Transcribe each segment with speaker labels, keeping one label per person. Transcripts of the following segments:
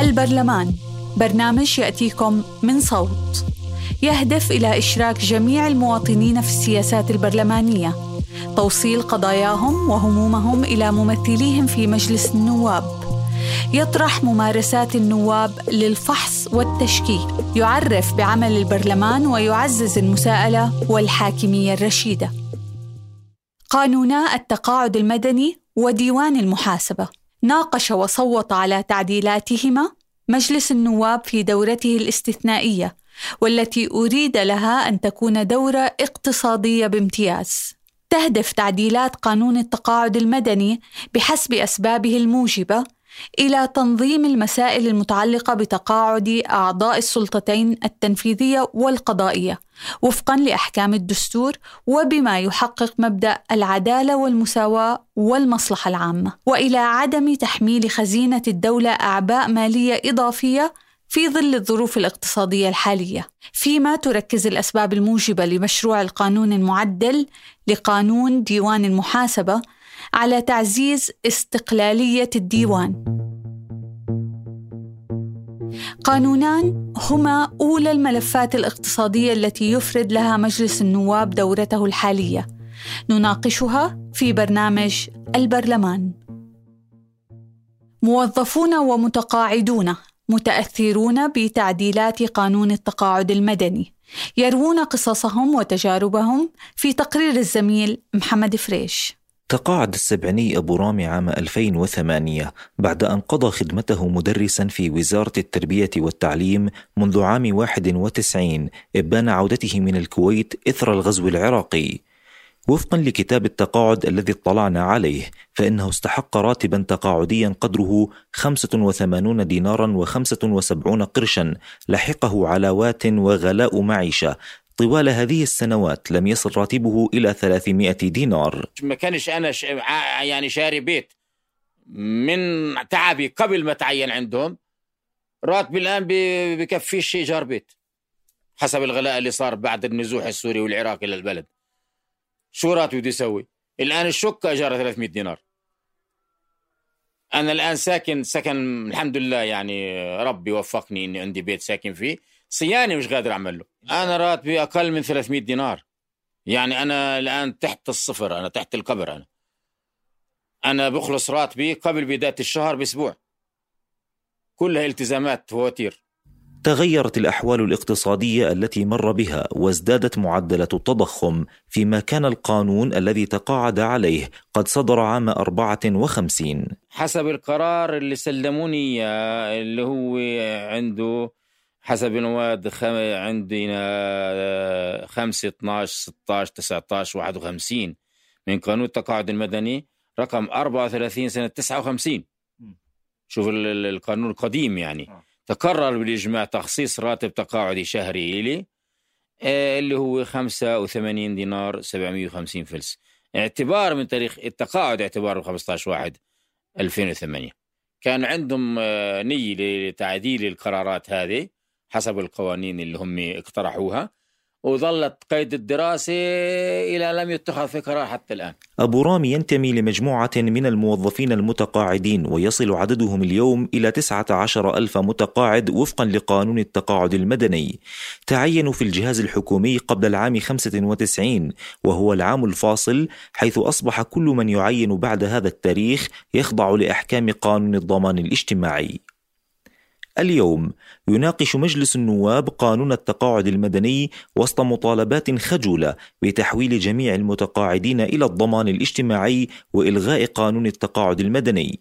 Speaker 1: البرلمان. برنامج يأتيكم من صوت. يهدف إلى إشراك جميع المواطنين في السياسات البرلمانية. توصيل قضاياهم وهمومهم إلى ممثليهم في مجلس النواب. يطرح ممارسات النواب للفحص والتشكيك. يعرف بعمل البرلمان ويعزز المساءلة والحاكمية الرشيدة. قانونا التقاعد المدني وديوان المحاسبة. ناقش وصوت على تعديلاتهما مجلس النواب في دورته الاستثنائية والتي أريد لها أن تكون دورة اقتصادية بامتياز. تهدف تعديلات قانون التقاعد المدني بحسب أسبابه الموجبة إلى تنظيم المسائل المتعلقة بتقاعد أعضاء السلطتين التنفيذية والقضائية وفقا لأحكام الدستور وبما يحقق مبدأ العدالة والمساواة والمصلحة العامة. وإلى عدم تحميل خزينة الدولة أعباء مالية إضافية في ظل الظروف الاقتصادية الحالية. فيما تركز الأسباب الموجبة لمشروع القانون المعدل لقانون ديوان المحاسبة على تعزيز استقلالية الديوان. قانونان هما أولى الملفات الاقتصادية التي يفرد لها مجلس النواب دورته الحالية. نناقشها في برنامج البرلمان. موظفون ومتقاعدون متأثرون بتعديلات قانون التقاعد المدني. يروون قصصهم وتجاربهم في تقرير الزميل محمد فريش.
Speaker 2: تقاعد السبعني أبو رامي عام 2008 بعد أن قضى خدمته مدرسا في وزارة التربية والتعليم منذ عام 91 إبان عودته من الكويت إثر الغزو العراقي. وفقا لكتاب التقاعد الذي اطلعنا عليه فإنه استحق راتبا تقاعديا قدره 85 دينارا و75 قرشا لحقه علاوات وغلاء معيشة طوال هذه السنوات لم يصل راتبه إلى 300 دينار.
Speaker 3: ما كانش أنا ش... يعني شاري بيت من تعبي قبل ما تعين عندهم راتبي الآن بكفيش إيجار بيت حسب الغلاء اللي صار بعد النزوح السوري والعراقي للبلد شو راتبي بده يسوي؟ الآن الشقة إيجارها 300 دينار. أنا الآن ساكن سكن الحمد لله يعني ربي وفقني إني عندي بيت ساكن فيه. صياني مش قادر أعمل له أنا راتبي أقل من 300 دينار. يعني أنا الآن تحت الصفر أنا تحت القبر أنا. أنا بخلص راتبي قبل بداية الشهر بأسبوع. كلها التزامات فواتير.
Speaker 2: تغيرت الأحوال الاقتصادية التي مر بها وازدادت معدلات التضخم فيما كان القانون الذي تقاعد عليه قد صدر عام 54
Speaker 3: حسب القرار اللي سلموني اللي هو عنده حسب المواد خم... عندنا 5 12 16 19 51 من قانون التقاعد المدني رقم 34 سنة 59 شوف القانون القديم يعني. تقرر بالإجماع تخصيص راتب تقاعدي شهري إلي اللي هو 85 دينار 750 فلس. اعتبار من تاريخ التقاعد اعتبار 15 واحد 2008 كان عندهم نية لتعديل القرارات هذه. حسب القوانين اللي هم اقترحوها وظلت قيد الدراسة إلى لم يتخذ في قرار حتى الآن.
Speaker 2: أبو رامي ينتمي لمجموعة من الموظفين المتقاعدين ويصل عددهم اليوم إلى 19 ألف متقاعد وفقا لقانون التقاعد المدني. تعينوا في الجهاز الحكومي قبل العام 95 وهو العام الفاصل حيث أصبح كل من يعين بعد هذا التاريخ يخضع لأحكام قانون الضمان الاجتماعي. اليوم يناقش مجلس النواب قانون التقاعد المدني وسط مطالبات خجولة بتحويل جميع المتقاعدين إلى الضمان الاجتماعي وإلغاء قانون التقاعد المدني.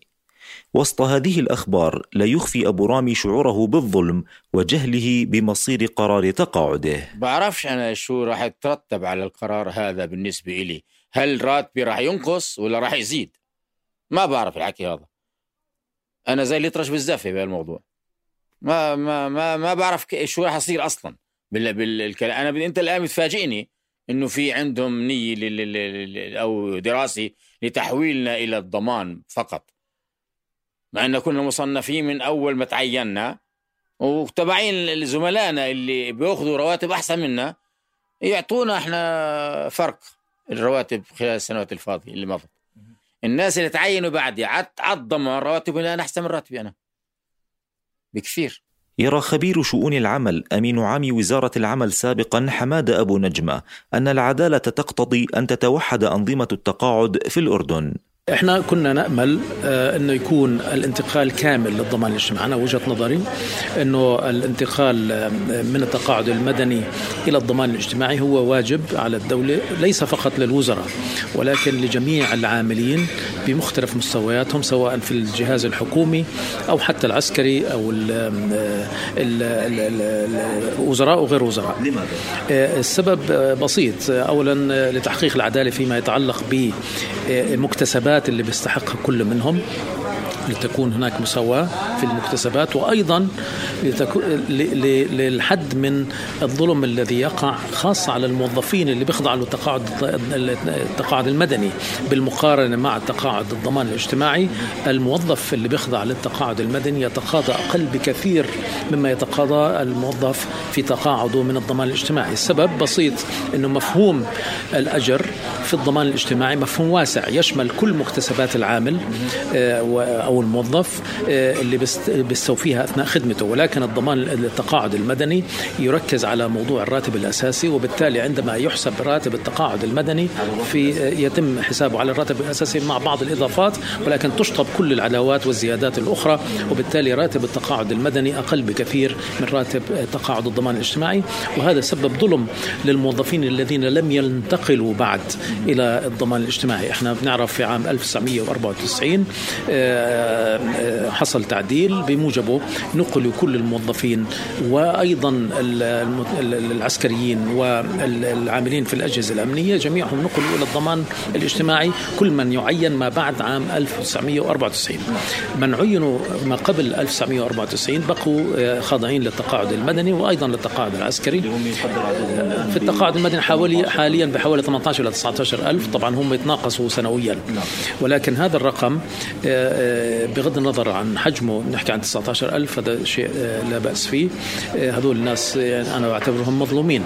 Speaker 2: وسط هذه الأخبار لا يخفي أبو رامي شعوره بالظلم وجهله بمصير قرار تقاعده.
Speaker 3: بعرفش أنا شو راح يترتب على القرار هذا بالنسبة لي هل راتبي راح ينقص ولا راح يزيد؟ ما بعرف الحكي هذا. أنا زي اللي يطرش بالزفة بهالموضوع. ما ما ما ما بعرف شو راح يصير أصلا بال بالكلام. أنا أنت الآن بتفاجئني إنه في عندهم نية لل... أو دراسة لتحويلنا إلى الضمان فقط. مع أن كنا مصنفين من أول ما تعيننا وتبعين زملائنا اللي بيأخذوا رواتب أحسن منا يعطونا إحنا فرق الرواتب خلال السنوات الفاضية اللي مضت. الناس اللي تعينوا بعدي عضموا الرواتب أنا أحسن من راتبي أنا. بكثير.
Speaker 2: يرى خبير شؤون العمل أمين عام وزارة العمل سابقا حماد أبو نجمة أن العدالة تقتضي أن تتوحد أنظمة التقاعد في الأردن.
Speaker 4: إحنا كنا نأمل آه، إنه يكون الانتقال كامل للضمان الاجتماعي. أنا وجهة نظري إنه الانتقال آه، من التقاعد المدني إلى الضمان الاجتماعي هو واجب على الدولة ليس فقط للوزراء ولكن لجميع العاملين بمختلف مستوياتهم سواء في الجهاز الحكومي أو حتى العسكري أو الوزراء وغير وزراء.
Speaker 2: لماذا؟
Speaker 4: آه، السبب بسيط. اولا لتحقيق العدالة فيما يتعلق بمكتسبات المكتسبات اللي بيستحقها كل منهم. لتكون هناك مساواة في المكتسبات وأيضا للحد من الظلم الذي يقع خاصة على الموظفين اللي بيخضعوا للتقاعد التقاعد المدني بالمقارنة مع التقاعد الضمان الاجتماعي. الموظف اللي بيخضع للتقاعد المدني يتقاضى أقل بكثير مما يتقاضى الموظف في تقاعده من الضمان الاجتماعي. السبب بسيط أنه مفهوم الأجر في الضمان الاجتماعي مفهوم واسع. يشمل كل مكتسبات العامل آه، الموظف آه، اللي بيستوفيها أثناء خدمته. ولكن الضمان التقاعد المدني يركز على موضوع الراتب الأساسي وبالتالي عندما يحسب راتب التقاعد المدني في آه، يتم حسابه على الراتب الأساسي مع بعض الإضافات ولكن تشطب كل العلاوات والزيادات الأخرى وبالتالي راتب التقاعد المدني أقل بكثير من راتب تقاعد الضمان الاجتماعي. وهذا سبب ظلم للموظفين الذين لم ينتقلوا بعد إلى الضمان الاجتماعي. إحنا بنعرف في عام 1994 حصل تعديل بموجبه نقلوا كل الموظفين وأيضا العسكريين والعاملين في الأجهزة الأمنية. جميعهم نقلوا إلى الضمان الاجتماعي كل من يعين ما بعد عام 1994 من عينوا ما قبل 1994 بقوا آه، خاضعين للتقاعد المدني وأيضا للتقاعد العسكري. في التقاعد المدني حوالي حاليا بحوالي 18 إلى 19 ألف. طبعا هم يتناقصوا سنويا. ولكن هذا الرقم آه، آه، بغض النظر عن حجمه نحكي عن 19000 هذا شيء لا بأس فيه. هذول الناس يعني أنا بعتبرهم مظلومين.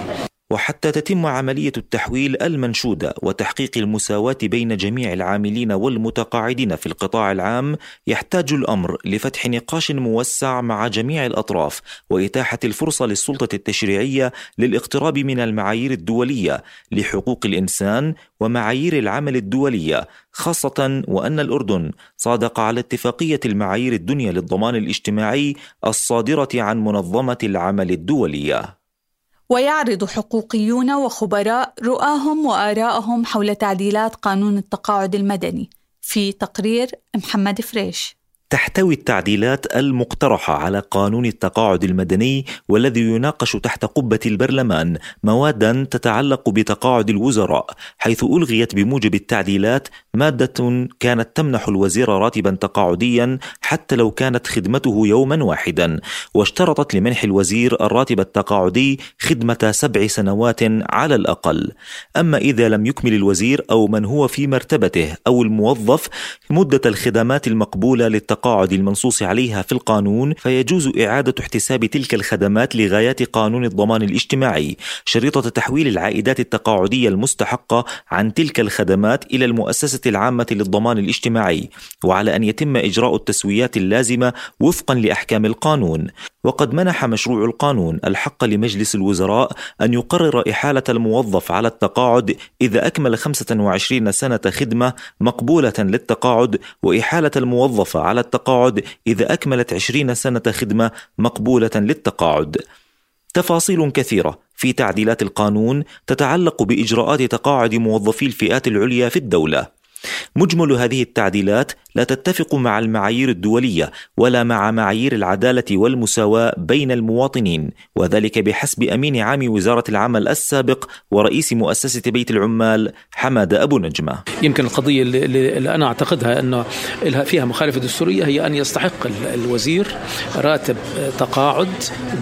Speaker 2: وحتى تتم عملية التحويل المنشودة وتحقيق المساواة بين جميع العاملين والمتقاعدين في القطاع العام يحتاج الأمر لفتح نقاش موسع مع جميع الأطراف وإتاحة الفرصة للسلطة التشريعية للاقتراب من المعايير الدولية لحقوق الإنسان ومعايير العمل الدولية خاصة وأن الأردن صادق على اتفاقية المعايير الدنيا للضمان الاجتماعي الصادرة عن منظمة العمل الدولية.
Speaker 1: ويعرض حقوقيون وخبراء رؤاهم وآراءهم حول تعديلات قانون التقاعد المدني. في تقرير محمد فريش.
Speaker 2: تحتوي التعديلات المقترحة على قانون التقاعد المدني والذي يناقش تحت قبة البرلمان موادا تتعلق بتقاعد الوزراء حيث ألغيت بموجب التعديلات مادة كانت تمنح الوزير راتبا تقاعديا حتى لو كانت خدمته يوما واحدا واشترطت لمنح الوزير الراتب التقاعدي خدمة سبع سنوات على الأقل. أما إذا لم يكمل الوزير أو من هو في مرتبته أو الموظف مدة الخدمات المقبولة للتقاعد التقاعد المنصوص عليها في القانون فيجوز إعادة احتساب تلك الخدمات لغايات قانون الضمان الاجتماعي شريطة تحويل العائدات التقاعدية المستحقة عن تلك الخدمات إلى المؤسسة العامة للضمان الاجتماعي وعلى أن يتم إجراء التسويات اللازمة وفقا لأحكام القانون. وقد منح مشروع القانون الحق لمجلس الوزراء أن يقرر إحالة الموظف على التقاعد إذا أكمل 25 سنة خدمة مقبولة للتقاعد وإحالة الموظف على التقاعد إذا أكملت 20 سنة خدمة مقبولة للتقاعد. تفاصيل كثيرة في تعديلات القانون تتعلق بإجراءات تقاعد موظفي الفئات العليا في الدولة. مجمل هذه التعديلات لا تتفق مع المعايير الدولية ولا مع معايير العدالة والمساواة بين المواطنين وذلك بحسب أمين عام وزارة العمل السابق ورئيس مؤسسة بيت العمال حماد أبو نجمة.
Speaker 4: يمكن القضية اللي, اللي أنا أعتقدها أنه فيها مخالفة دستورية هي أن يستحق الوزير راتب تقاعد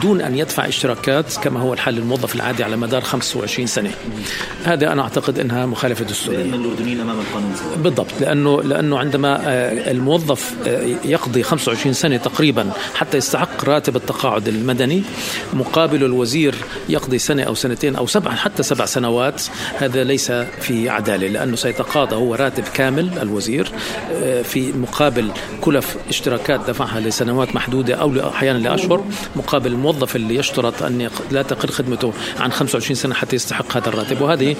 Speaker 4: دون أن يدفع اشتراكات كما هو الحل الموظف العادي على مدار 25 سنة. هذا أنا أعتقد أنها مخالفة دستورية. لأن
Speaker 2: الأردنيين أمام القانون.
Speaker 4: بالضبط لأنه لأنه عندما آه، الموظف آه، يقضي 25 سنة تقريبا حتى يستحق راتب التقاعد المدني. مقابل الوزير يقضي سنة أو سنتين أو سبع حتى سبع سنوات. هذا ليس في عدالة لأنه سيتقاضى هو راتب كامل الوزير آه، في مقابل كلف اشتراكات دفعها لسنوات محدودة أو أحيانا لأشهر. مقابل الموظف اللي يشترط أن لا تقل خدمته عن 25 سنة حتى يستحق هذا الراتب. وهذه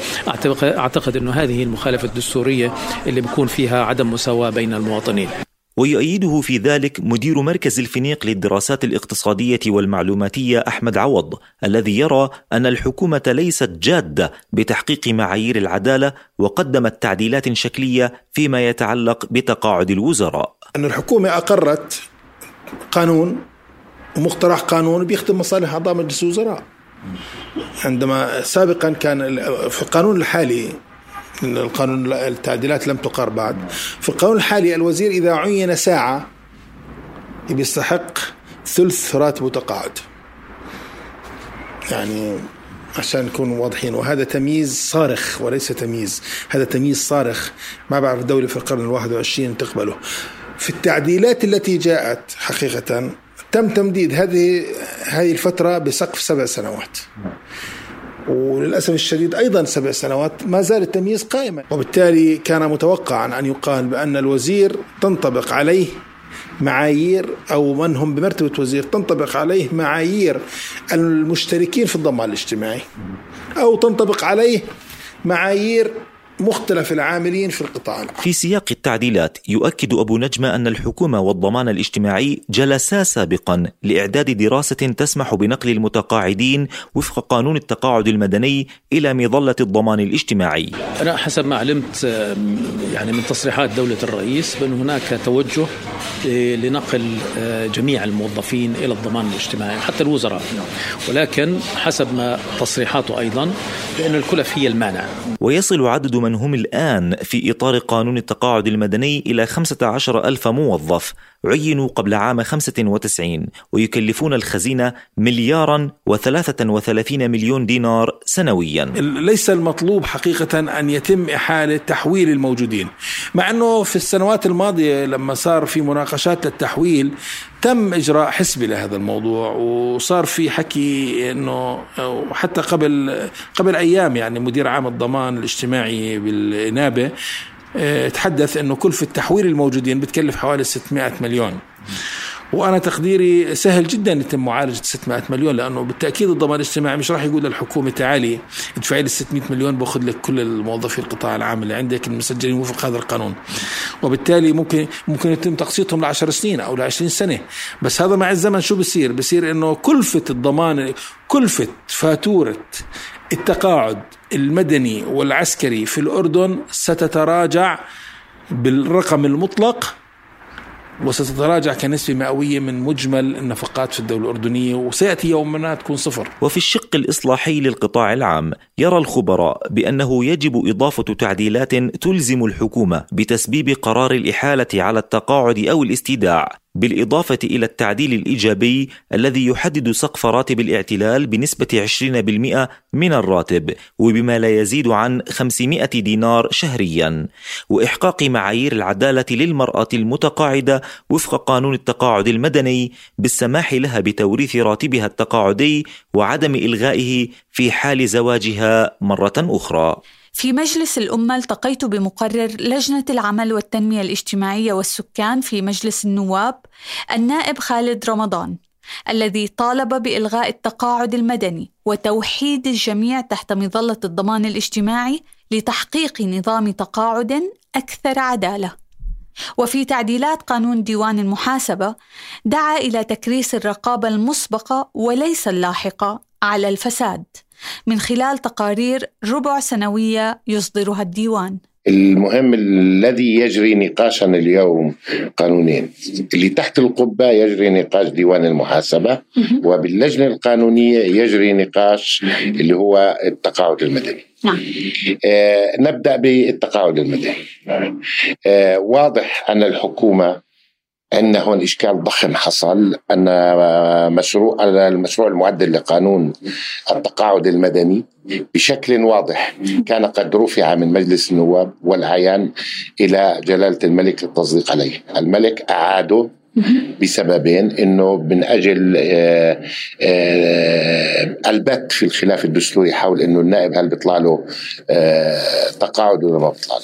Speaker 4: أعتقد أنه هذه المخالفة الدستورية اللي بيكون فيها عدم مساواة بين المواطنين
Speaker 2: ويؤيده في ذلك مدير مركز الفينيق للدراسات الاقتصادية والمعلوماتية أحمد عوض الذي يرى أن الحكومة ليست جادة بتحقيق معايير العدالة وقدمت تعديلات شكلية فيما يتعلق بتقاعد الوزراء.
Speaker 5: أن الحكومة أقرت قانون ومقترح قانون بيخدم مصالح أعضاء مجلس الوزراء. عندما سابقا كان في القانون الحالي القانون التعديلات لم تقر بعد. في القانون الحالي الوزير إذا عين ساعة بيستحق ثلث راتب تقاعد. يعني عشان نكون واضحين وهذا تمييز صارخ وليس تمييز. هذا تمييز صارخ ما بعرف دولة في القرن الواحد وعشرين تقبله. في التعديلات التي جاءت حقيقة تم تمديد هذه هذه الفترة بسقف سبع سنوات. وللأسف الشديد أيضا سبع سنوات ما زال التمييز قائما. وبالتالي كان متوقعا أن يقال بأن الوزير تنطبق عليه معايير أو من هم بمرتبة وزير تنطبق عليه معايير المشتركين في الضمان الاجتماعي أو تنطبق عليه معايير مختلف العاملين في القطاع. العام.
Speaker 2: في سياق التعديلات يؤكد أبو نجمة أن الحكومة والضمان الاجتماعي جلسا سابقا لإعداد دراسة تسمح بنقل المتقاعدين وفق قانون التقاعد المدني إلى مظلة الضمان الاجتماعي.
Speaker 4: أنا حسب ما علمت يعني من تصريحات دولة الرئيس بأن هناك توجه لنقل آه، جميع الموظفين إلى الضمان الاجتماعي حتى الوزراء. ولكن حسب ما تصريحاته أيضا بأن الكلف هي المانع.
Speaker 2: ويصل عدد من هم الآن في إطار قانون التقاعد المدني إلى 15 ألف موظف. عينوا قبل عام 95 ويكلفون الخزينة مليارا و33 مليون دينار سنويا.
Speaker 5: ليس المطلوب حقيقة أن يتم إحالة تحويل الموجودين مع أنه في السنوات الماضية لما صار في مناقشات للتحويل تم إجراء حسبي لهذا الموضوع وصار في حكي أنه حتى قبل قبل أيام يعني مدير عام الضمان الاجتماعي بالإنابة آه، تحدث إنه كلفة تحويل الموجودين بتكلف حوالي 600 مليون. وأنا تقديري سهل جدا يتم معالجة 600 مليون لأنه بالتأكيد الضمان الاجتماعي مش راح يقول للحكومه تعالي ادفعي لي 600 مليون باخذ لك كل الموظفين القطاع العام اللي عندك المسجلين وفق هذا القانون. وبالتالي ممكن ممكن يتم تقسيطهم ل 10 سنين أو ل 20 سنة. بس هذا مع الزمن شو بصير بصير إنه كلفة الضمان كلفة فاتورة التقاعد المدني والعسكري في الأردن ستتراجع بالرقم المطلق وستتراجع كنسبة مئوية من مجمل النفقات في الدولة الأردنية وسيأتي يوم ما تكون صفر.
Speaker 2: وفي الشق الإصلاحي للقطاع العام يرى الخبراء بأنه يجب إضافة تعديلات تلزم الحكومة بتسبيب قرار الإحالة على التقاعد أو الاستيداع بالإضافة إلى التعديل الإيجابي الذي يحدد سقف راتب الاعتلال بنسبة 20% من الراتب وبما لا يزيد عن 500 دينار شهريا. وإحقاق معايير العدالة للمرأة المتقاعدة وفق قانون التقاعد المدني بالسماح لها بتوريث راتبها التقاعدي وعدم إلغائه في حال زواجها مرة أخرى.
Speaker 1: في مجلس الأمة التقيت بمقرر لجنة العمل والتنمية الاجتماعية والسكان في مجلس النواب النائب خالد رمضان الذي طالب بإلغاء التقاعد المدني وتوحيد الجميع تحت مظلة الضمان الاجتماعي لتحقيق نظام تقاعد أكثر عدالة. وفي تعديلات قانون ديوان المحاسبة دعا إلى تكريس الرقابة المسبقة وليس اللاحقة على الفساد من خلال تقارير ربع سنوية يصدرها الديوان.
Speaker 6: المهم الذي يجري نقاشا اليوم قانونين اللي تحت القبة يجري نقاش ديوان المحاسبة وباللجنة القانونية يجري نقاش اللي هو التقاعد المدني.
Speaker 1: نعم.
Speaker 6: آه نبدأ بالتقاعد المدني. آه واضح أن الحكومة ان هون اشكال ضخم حصل أن مشروع المشروع المعدل لقانون التقاعد المدني بشكل واضح كان قد رفع من مجلس النواب والاعيان إلى جلالة الملك للتصديق عليه، الملك أعاده بسببين إنه من أجل آه، آه، البت في الخلاف الدستوري حول إنه النائب هل بيطلع له آه، تقاعد ولا ما بيطلع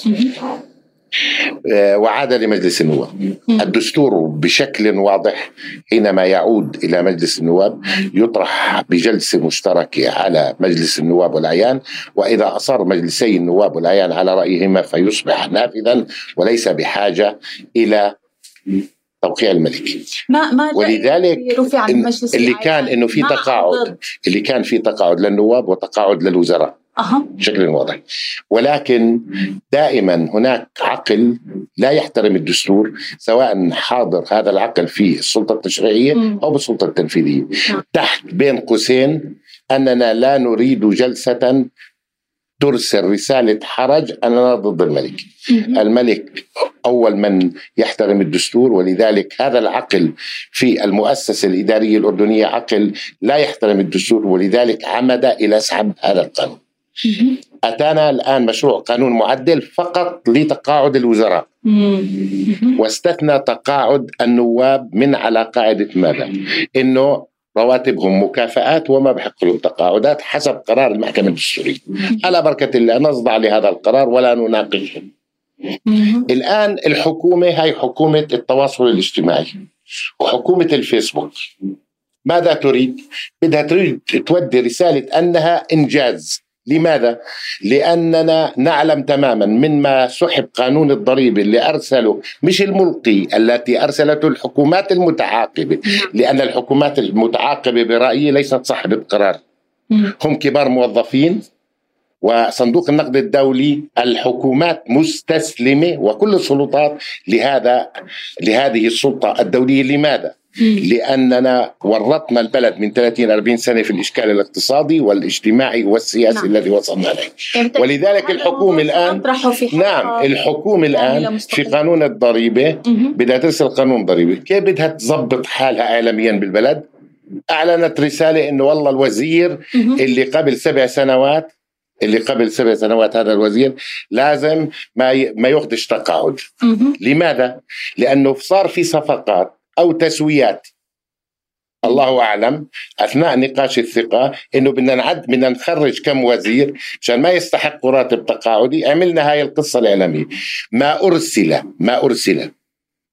Speaker 6: وعاد لمجلس النواب. الدستور بشكل واضح حينما يعود إلى مجلس النواب يطرح بجلسة مشتركة على مجلس النواب والأعيان وإذا أصر مجلسي النواب والأعيان على رأيهما فيصبح نافذا وليس بحاجة إلى توقيع الملك.
Speaker 1: ما ما
Speaker 6: ولذلك اللي كان إنه في تقاعد اللي كان في تقاعد للنواب وتقاعد للوزراء.
Speaker 1: أه.
Speaker 6: بشكل واضح. ولكن دائما هناك عقل لا يحترم الدستور سواء حاضر هذا العقل في السلطة التشريعية أو بالسلطة التنفيذية. نعم. تحت بين قوسين أننا لا نريد جلسة ترسل رسالة حرج أننا ضد الملك. الملك أول من يحترم الدستور ولذلك هذا العقل في المؤسسة الإدارية الأردنية عقل لا يحترم الدستور ولذلك عمد إلى سحب هذا القانون. أتانا الآن مشروع قانون معدل فقط لتقاعد الوزراء. واستثنى تقاعد النواب من على قاعدة ماذا؟ إنه رواتبهم مكافآت وما بحق لهم تقاعدات حسب قرار المحكمة الدستورية. على بركة الله نصدع لهذا القرار ولا نناقشه. الآن الحكومة هاي حكومة التواصل الاجتماعي وحكومة الفيسبوك. ماذا تريد؟ بدها تريد تودي رسالة أنها إنجاز. لماذا؟ لأننا نعلم تماما من ما سحب قانون الضريبة اللي أرسله مش الملقي التي أرسلته الحكومات المتعاقبة لأن الحكومات المتعاقبة برأيي ليست صاحبة قرار هم كبار موظفين وصندوق النقد الدولي الحكومات مستسلمة وكل السلطات لهذا لهذه السلطة الدولية لماذا؟ لأننا ورطنا البلد من 30 40 سنة في الإشكال الاقتصادي والاجتماعي والسياسي نعم. الذي وصلنا إليه. يعني ولذلك الحكومة الان نعم الحكومة الآن في قانون الضريبة بدها ترسل قانون ضريبة. كيف بدها تظبط حالها اعلاميا بالبلد؟ أعلنت رسالة إنه والله الوزير اللي قبل سبع سنوات اللي قبل سبع سنوات هذا الوزير لازم ما ما ياخذش تقاعد. لماذا؟ لأنه صار في صفقات أو تسويات. الله أعلم. أثناء نقاش الثقة إنه بدنا نعد بدنا نخرج كم وزير عشان ما يستحقوا راتب تقاعدي. عملنا هاي القصة الإعلامية. ما أرسل ما أرسل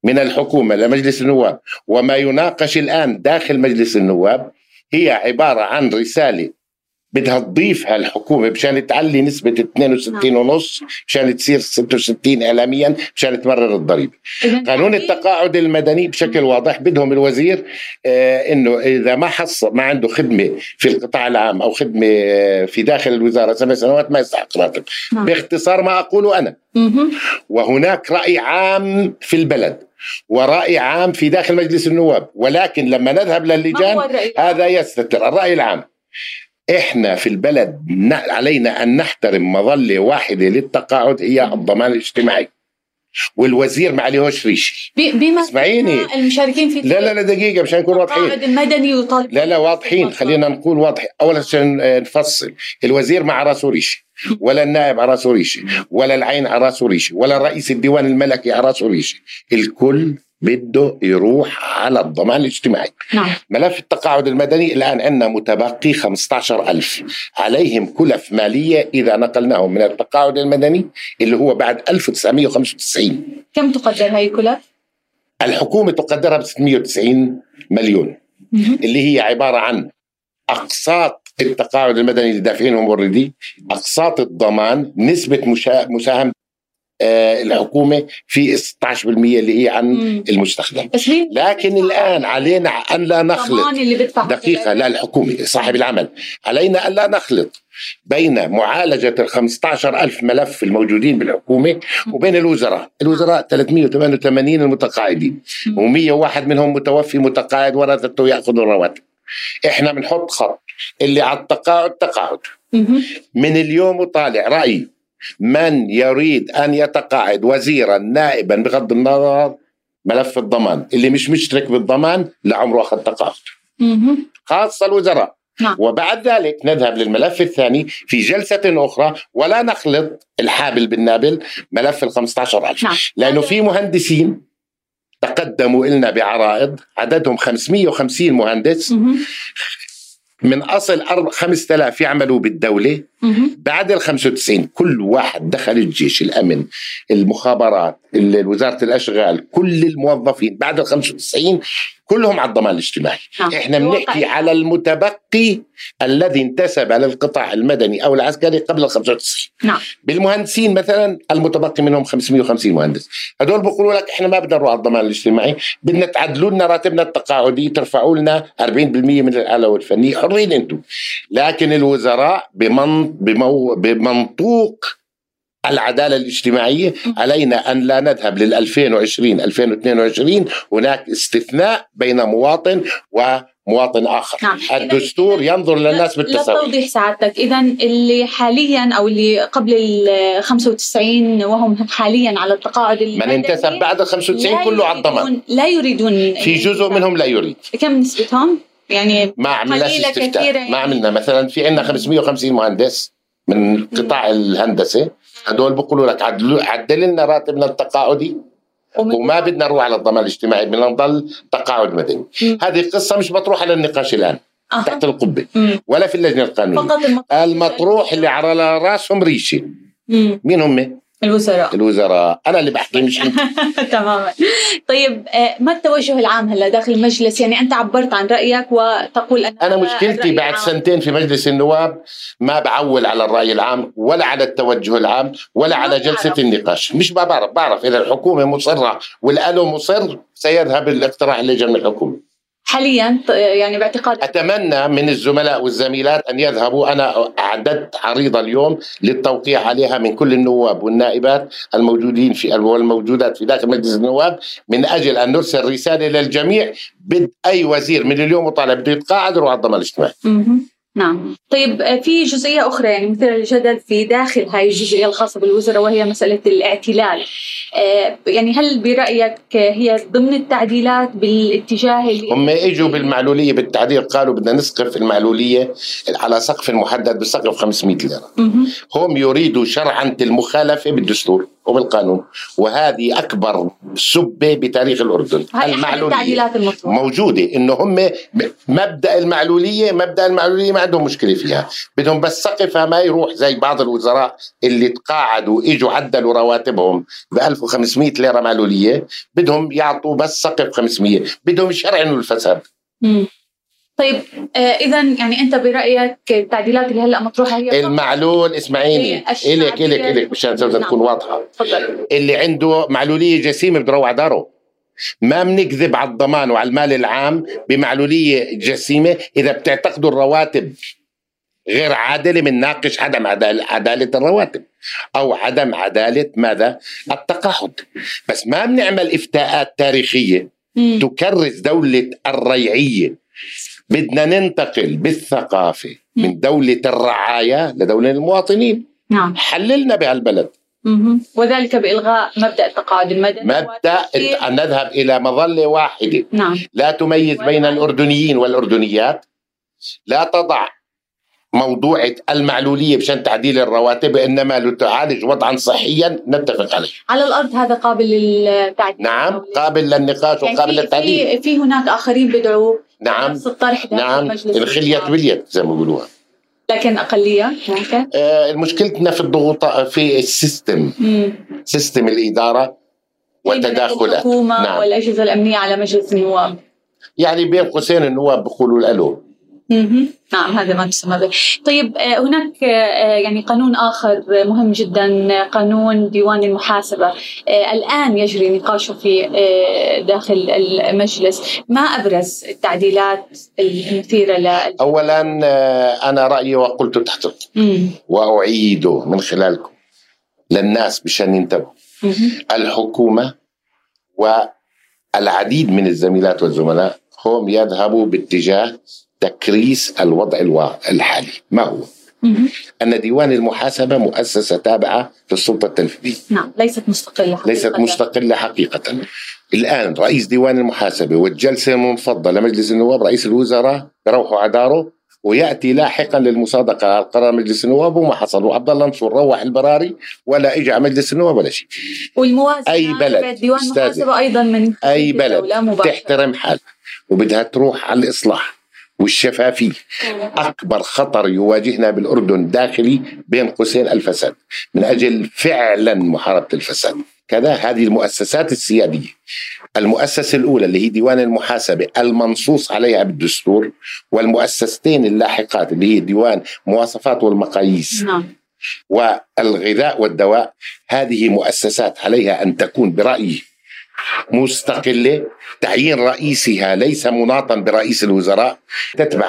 Speaker 6: من الحكومة لمجلس النواب. وما يناقش الآن داخل مجلس النواب هي عبارة عن رسالة بدها تضيفها الحكومة مشان تعلي نسبة 62 ونص مشان تصير 66 إعلاميا مشان تمرر الضريبة. قانون التقاعد المدني بشكل واضح بدهم الوزير آه إنه إذا ما حص ما عنده خدمة في القطاع العام أو خدمة آه في داخل الوزارة سبع سنوات ما يستحق راتب. نعم. باختصار ما أقوله أنا. وهناك رأي عام في البلد ورأي عام في داخل مجلس النواب. ولكن لما نذهب للجان هذا يستتر. الرأي العام. إحنا في البلد علينا أن نحترم مظلة واحدة للتقاعد هي الضمان الاجتماعي. والوزير ما عليهوش ريشه
Speaker 1: بما اسمعيني.
Speaker 6: المشاركين في لا لا لا دقيقة مشان نكون واضحين.
Speaker 1: المدني يطالب
Speaker 6: لا لا واضحين. خلينا نقول واضح اولا عشان نفصل. الوزير مع راسه ريشه ولا النائب على راسه ريشه ولا العين على راسه ريشه ولا رئيس الديوان الملكي على راسه ريشه الكل بده يروح على الضمان الاجتماعي
Speaker 1: نعم.
Speaker 6: ملف التقاعد المدني الآن عندنا متبقي 15 ألف عليهم كلف مالية إذا نقلناهم من التقاعد المدني اللي هو بعد 1995
Speaker 1: كم تقدر هاي كلف؟
Speaker 6: الحكومة تقدرها ب 690 مليون مم. اللي هي عبارة عن أقساط التقاعد المدني اللي دافعينهم اوريدي أقساط الضمان نسبة مساهمة آه، الحكومة في 16% اللي هي عن
Speaker 1: مم.
Speaker 6: المستخدم. لكن الآن علينا أن لا نخلط.
Speaker 1: اللي
Speaker 6: دقيقة لا الحكومة صاحب العمل. علينا أن لا نخلط بين معالجة ال 15 ألف ملف الموجودين بالحكومة وبين الوزراء. الوزراء 388 المتقاعدين. و101 منهم متوفي متقاعد ورثته يأخذوا الرواتب. إحنا بنحط خط اللي على التقاعد تقاعد. من اليوم وطالع رأيي من يريد أن يتقاعد وزيرا نائبا بغض النظر ملف الضمان اللي مش مشترك بالضمان لعمره أخذ تقاعد. خاصة الوزراء
Speaker 1: نعم.
Speaker 6: وبعد ذلك نذهب للملف الثاني في جلسة أخرى ولا نخلط الحابل بالنابل ملف ال 15000
Speaker 1: نعم.
Speaker 6: لأنه في مهندسين تقدموا لنا بعرائض عددهم 550 مهندس. من أصل أرب- 5000 يعملوا بالدولة
Speaker 1: مهم.
Speaker 6: بعد ال 95 كل واحد دخل الجيش الأمن المخابرات ال- وزارة الأشغال كل الموظفين بعد ال 95 كلهم على الضمان الاجتماعي.
Speaker 1: نعم. إحنا
Speaker 6: بنحكي على المتبقي الذي انتسب للقطاع المدني أو العسكري قبل ال 95
Speaker 1: نعم.
Speaker 6: بالمهندسين مثلا المتبقي منهم 550 مهندس. هدول بيقولوا لك إحنا ما بدنا نروح على الضمان الاجتماعي بدنا تعدلوا لنا راتبنا التقاعدي ترفعوا لنا 40% من العلاوه الفنيه حرين أنتم. لكن الوزراء بمن بمو بمنطوق العدالة الاجتماعية علينا أن لا نذهب لل 2020 2022 هناك استثناء بين مواطن ومواطن آخر.
Speaker 1: نعم.
Speaker 6: الدستور ينظر للناس بالتساوي.
Speaker 1: لتوضيح سعادتك اذا اللي حاليا أو اللي قبل ال 95 وهم حاليا على التقاعد
Speaker 6: من
Speaker 1: المدني
Speaker 6: انتسب بعد ال 95
Speaker 1: لا
Speaker 6: كله على الضمان.
Speaker 1: لا يريدون
Speaker 6: في جزء منهم لا يريد.
Speaker 1: كم نسبتهم؟ يعني
Speaker 6: ما عملناش استفتاء.
Speaker 1: كثيرة
Speaker 6: ما
Speaker 1: يعني.
Speaker 6: عملنا. مثلا في عندنا 550 مهندس من قطاع الهندسة. هدول بيقولوا لك عدلوا عدل لنا راتبنا التقاعدي وما بدنا نروح على الضمان الاجتماعي بدنا نضل تقاعد مدني. هذه قصة مش مطروحة للنقاش الآن
Speaker 1: أها.
Speaker 6: تحت القبة
Speaker 1: مم.
Speaker 6: ولا في اللجنة القانونية
Speaker 1: فقط المطروح
Speaker 6: اللي على راسهم
Speaker 1: ريشة.
Speaker 6: مين هم
Speaker 1: الوزراء.
Speaker 6: الوزراء. أنا اللي بحكي مش أنت.
Speaker 1: تماما. طيب آه، ما التوجه العام هلا داخل المجلس؟ يعني أنت عبرت عن رأيك وتقول
Speaker 6: أن
Speaker 1: أنا
Speaker 6: مشكلتي بعد
Speaker 1: العام.
Speaker 6: سنتين في مجلس النواب ما بعول على الرأي العام ولا على التوجه العام ولا على جلسة
Speaker 1: بعرف.
Speaker 6: النقاش. مش ما بعرف بعرف إذا الحكومة مصرة والالو مصر سيذهب الاقتراح اللي جاء من الحكومة.
Speaker 1: حاليا يعني باعتقاد
Speaker 6: أتمنى من الزملاء والزميلات أن يذهبوا. أنا اعددت عريضه اليوم للتوقيع عليها من كل النواب والنائبات الموجودين في والموجودات في داخل مجلس النواب. من أجل أن نرسل رسالة للجميع بد أي وزير من اليوم وطالع بده يتقاعد يروح على الضمان الاجتماعي.
Speaker 1: نعم. طيب آه، في جزئية أخرى يعني مثيرة للجدل في داخل هاي الجزئية الخاصة بالوزراء وهي مسألة الاعتلال. آه، يعني هل برأيك هي ضمن التعديلات بالاتجاه اللي
Speaker 6: هم إجوا بالمعلولية بالتعديل قالوا بدنا نسقف المعلولية على سقف محدد بسقف 500 ليرة.
Speaker 1: مهم.
Speaker 6: هم يريدوا شرعنة المخالفة بالدستور. وبالقانون وهذه أكبر سبة بتاريخ
Speaker 1: التعديلات المطروحة
Speaker 6: موجودة. إنه هم مبدأ المعلولية مبدأ المعلولية ما عندهم مشكلة فيها. بدهم بس سقفها ما يروح زي بعض الوزراء اللي تقاعدوا إجوا عدلوا رواتبهم ب 1500 ليرة معلولية. بدهم يعطوا بس سقف 500 بدهم يشرعنوا الفساد.
Speaker 1: طيب آه إذا يعني أنت برأيك التعديلات اللي هلأ مطروحة هي
Speaker 6: المعلول اسمعيني
Speaker 1: الشعبية
Speaker 6: إلك إلك إلك مشان. تكون واضحة.
Speaker 1: تفضل.
Speaker 6: اللي عنده معلولية جسيمة بده يروح على داره. ما بنكذب على الضمان وعلى المال العام بمعلولية جسيمة إذا بتعتقدوا الرواتب غير عادلة بنناقش عدم عداله عدالة الرواتب أو عدم عدالة ماذا؟ التقاعد. بس ما بنعمل إفتاءات تاريخية
Speaker 1: مم.
Speaker 6: تكرس دولة الريعية. بدنا ننتقل بالثقافة من دولة الرعاية لدولة المواطنين.
Speaker 1: نعم.
Speaker 6: حللنا بهالبلد.
Speaker 1: وذلك بإلغاء مبدأ التقاعد المدني وتفسير-
Speaker 6: أن نذهب إلى مظلة واحدة.
Speaker 1: نعم.
Speaker 6: لا تميز بين الأردنيين والأردنيات. لا تضع موضوع المعلولية بشان تعديل الرواتب إنما لتعالج وضعا صحيا نتفق عليه.
Speaker 1: على الأرض هذا قابل للتعديل؟
Speaker 6: نعم قابل للنقاش
Speaker 1: يعني
Speaker 6: وقابل للتعديل.
Speaker 1: في, في هناك آخرين بدعوا
Speaker 6: نعم
Speaker 1: نفس الطرح
Speaker 6: نعم الخلية. باليد زي ما بيقولوها
Speaker 1: لكن أقلية هناك؟
Speaker 6: آه مشكلتنا في الضغوطات في ال system.
Speaker 1: مم.
Speaker 6: system الإدارة والتداخلات
Speaker 1: الحكومة
Speaker 6: نعم.
Speaker 1: والأجهزة الأمنية على مجلس النواب.
Speaker 6: يعني بين قوسين النواب بيقولوا
Speaker 1: مهم. نعم هذا ما تسمى به. طيب آه، هناك آه، يعني قانون آخر مهم جدا قانون ديوان المحاسبة. آه، الآن يجري نقاشه في آه، داخل المجلس. ما أبرز التعديلات المثيرة ل؟
Speaker 6: اولا آه، أنا رأيي وقلت تحت
Speaker 1: مم.
Speaker 6: واعيده من خلالكم للناس مشان ينتبهوا.
Speaker 1: مهم.
Speaker 6: الحكومة والعديد من الزميلات والزملاء هم يذهبوا باتجاه تكريس الوضع الحالي. ما هو. أن ديوان المحاسبة مؤسسة تابعة للسلطة التنفيذية.
Speaker 1: نعم ليست مستقلة حقيقة.
Speaker 6: ليست مستقلة حقيقة. الآن رئيس ديوان المحاسبة والجلسة المنفضه لمجلس النواب رئيس الوزراء يروحوا على داره ويأتي لاحقا للمصادقة على قرار مجلس النواب وما حصل. وعبد الله منصور روح البراري ولا اجى على مجلس النواب ولا شيء.
Speaker 1: والموازنة
Speaker 6: أي بلد،
Speaker 1: ديوان
Speaker 6: أستاذي.
Speaker 1: المحاسبة أيضا من
Speaker 6: أي بلد. تحترم حالها وبدها تروح على الإصلاح. والشفافيه أكبر خطر يواجهنا بالأردن داخلي بين قوسين الفساد من أجل فعلا محاربة الفساد. كذا هذه المؤسسات السيادية. المؤسسة الأولى اللي هي ديوان المحاسبة المنصوص عليها بالدستور والمؤسستين اللاحقات اللي هي ديوان مواصفات والمقاييس.
Speaker 1: نعم.
Speaker 6: والغذاء والدواء هذه مؤسسات عليها أن تكون برأيي. مستقلة. تعيين رئيسها ليس مناطا برئيس الوزراء. تتبع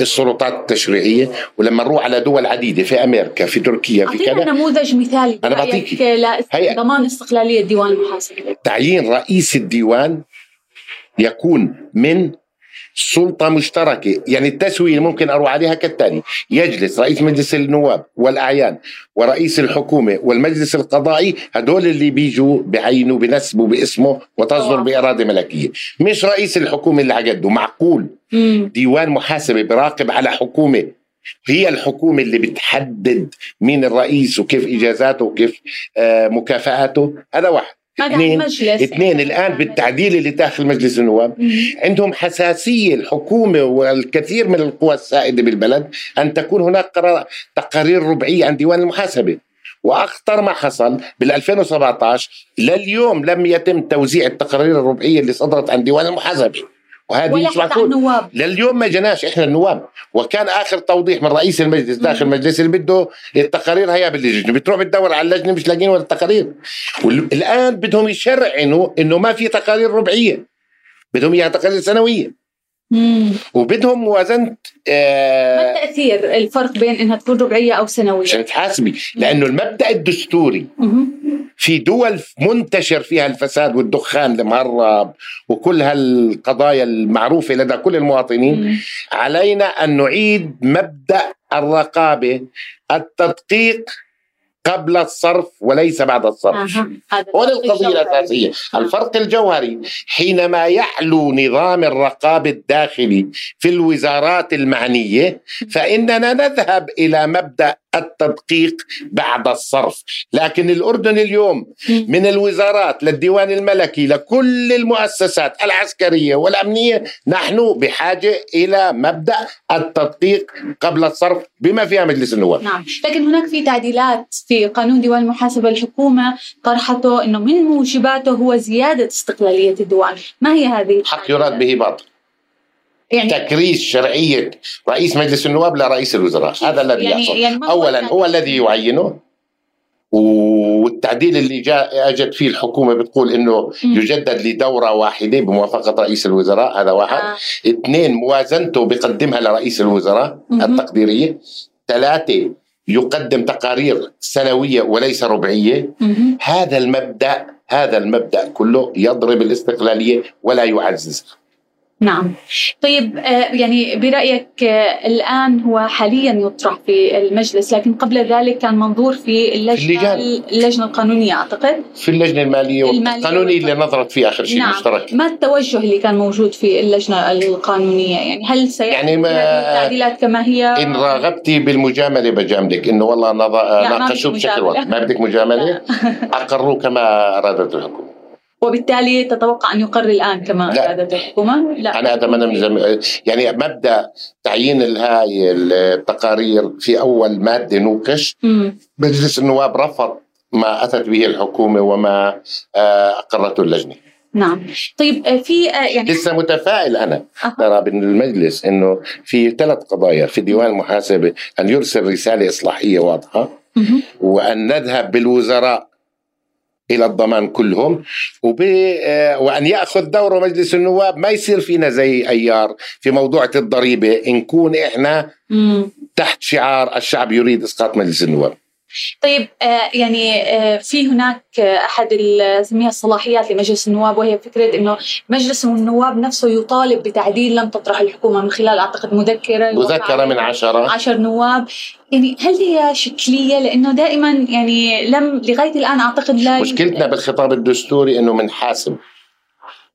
Speaker 6: السلطات التشريعية. ولما نروح على دول عديدة في أمريكا في تركيا في كذا.
Speaker 1: نموذج مثالي.
Speaker 6: أنا
Speaker 1: برأيك
Speaker 6: بعطيكي. هيئة.
Speaker 1: لضمان استقلالية ديوان المحاسبة
Speaker 6: تعيين رئيس الديوان يكون من سلطة مشتركة يعني التسوية ممكن أروح عليها كالتالي. يجلس رئيس مجلس النواب والأعيان ورئيس الحكومة والمجلس القضائي هدول اللي بيجوا بعينوا بنسبوا باسمه وتصدر. بإرادة ملكية. مش رئيس الحكومة اللي عقده معقول. ديوان محاسبة براقب على حكومة. هي الحكومة اللي بتحدد مين الرئيس وكيف إجازاته وكيف آه مكافآته. هذا واحد. اثنين
Speaker 1: المجلس
Speaker 6: اثنين الآن بالتعديل اللي داخل مجلس النواب. عندهم حساسية الحكومة والكثير من القوى السائدة بالبلد أن تكون هناك قرار تقارير ربعية عن ديوان المحاسبة. وأخطر ما حصل بال 2017 لليوم لم يتم توزيع التقارير الربعية اللي صدرت عن ديوان المحاسبة. وهذه مش معقول لليوم ما جناش إحنا النواب. وكان آخر توضيح من رئيس المجلس داخل المجلس اللي بده التقارير هيا باللجنه بتروح بتدور على اللجنة مش لاقيين ولا التقارير والان بدهم يشرعنوا إنه ما في تقارير ربعية. بدهم إياها تقارير
Speaker 1: سنوية.
Speaker 6: وبدهم موازنه
Speaker 1: ما
Speaker 6: آه
Speaker 1: التأثير الفرق بين إنها تكون ربعية أو سنوية؟
Speaker 6: عشان تحاسبي لأنه المبدأ الدستوري. في دول منتشر فيها الفساد والدخان المهرب وكل هالقضايا المعروفة لدى كل المواطنين
Speaker 1: مم.
Speaker 6: علينا أن نعيد مبدأ الرقابة التدقيق قبل الصرف وليس بعد الصرف. هون القضية. الأساسية. الفرق الجوهري حينما يعلو نظام الرقابة الداخلي في الوزارات المعنية فإننا نذهب إلى مبدأ التدقيق بعد الصرف. لكن الأردن اليوم. من الوزارات للديوان الملكي لكل المؤسسات العسكرية والأمنية نحن بحاجة إلى مبدأ التدقيق قبل الصرف بما فيها مجلس النواب.
Speaker 1: نعم. لكن هناك في تعديلات في قانون ديوان المحاسبة الحكومة طرحته أنه من موجباته هو زيادة استقلالية الديوان ما هي هذه
Speaker 6: حق يراد به باطل
Speaker 1: يعني
Speaker 6: تكريس شرعية رئيس مجلس النواب لرئيس الوزراء هذا الذي
Speaker 1: يعني-
Speaker 6: يحصل
Speaker 1: يعني
Speaker 6: أولا؟ هو الذي يعينه والتعديل اللي جاء اجت فيه الحكومة بتقول إنه
Speaker 1: مم.
Speaker 6: يجدد لدورة واحدة بموافقة رئيس الوزراء هذا واحد
Speaker 1: آه.
Speaker 6: اثنين موازنته بقدمها لرئيس الوزراء
Speaker 1: مهم.
Speaker 6: التقديرية ثلاثة يقدم تقارير سنوية وليس
Speaker 1: ربعية.
Speaker 6: هذا المبدأ هذا المبدأ كله يضرب الاستقلالية ولا يعززها
Speaker 1: نعم. طيب آه، يعني برأيك آه، الآن هو حاليا يطرح في المجلس لكن قبل ذلك كان منظور في اللجنة
Speaker 6: اللجان.
Speaker 1: اللجنة القانونية أعتقد؟
Speaker 6: في اللجنة المالية
Speaker 1: المالية
Speaker 6: والقانوني اللي. نظرت فيه آخر شيء
Speaker 1: نعم.
Speaker 6: مشترك.
Speaker 1: ما التوجه اللي كان موجود في اللجنة القانونية؟ يعني هل سيأتي
Speaker 6: يعني
Speaker 1: التعديلات كما هي؟
Speaker 6: إن راغبتي بالمجاملة بجاملك إنه والله
Speaker 1: ما
Speaker 6: ناقشوه بشكل
Speaker 1: مجاملة.
Speaker 6: واضح. ما بدك مجاملة أقروه كما ارادت الحكومة
Speaker 1: وبالتالي تتوقع أن يقر الآن كما
Speaker 6: لا.
Speaker 1: أرادت الحكومة لا
Speaker 6: أنا هذا من مزم... يعني مبدأ تعيين الهاي التقارير في أول مادة نوقش. مجلس النواب رفض ما أتت به الحكومة وما آه، أقرته اللجنة
Speaker 1: نعم طيب آه، في آه، يعني
Speaker 6: لسه متفائل أنا
Speaker 1: أها.
Speaker 6: ترى بالمجلس إنه في ثلاث قضايا في ديوان المحاسبة أن يرسل رسالة إصلاحية
Speaker 1: واضحة.
Speaker 6: وأن نذهب بالوزراء إلى الضمان كلهم وب... آه، وأن يأخذ دورة مجلس النواب ما يصير فينا زي أيار في موضوع الضريبة نكون إحنا
Speaker 1: مم.
Speaker 6: تحت شعار الشعب يريد إسقاط مجلس النواب
Speaker 1: طيب آه، يعني آه، في هناك آه، أحد نسميها الصلاحيات لمجلس النواب وهي فكرة إنه مجلس النواب نفسه يطالب بتعديل لم تطرح الحكومة من خلال أعتقد مذكرة
Speaker 6: مذكرة من عشرة.
Speaker 1: عشر نواب. يعني هل هي شكلية؟ لأنه دائما يعني لم لغاية الآن أعتقد لا
Speaker 6: مشكلتنا بالخطاب الدستوري إنه منحاسب.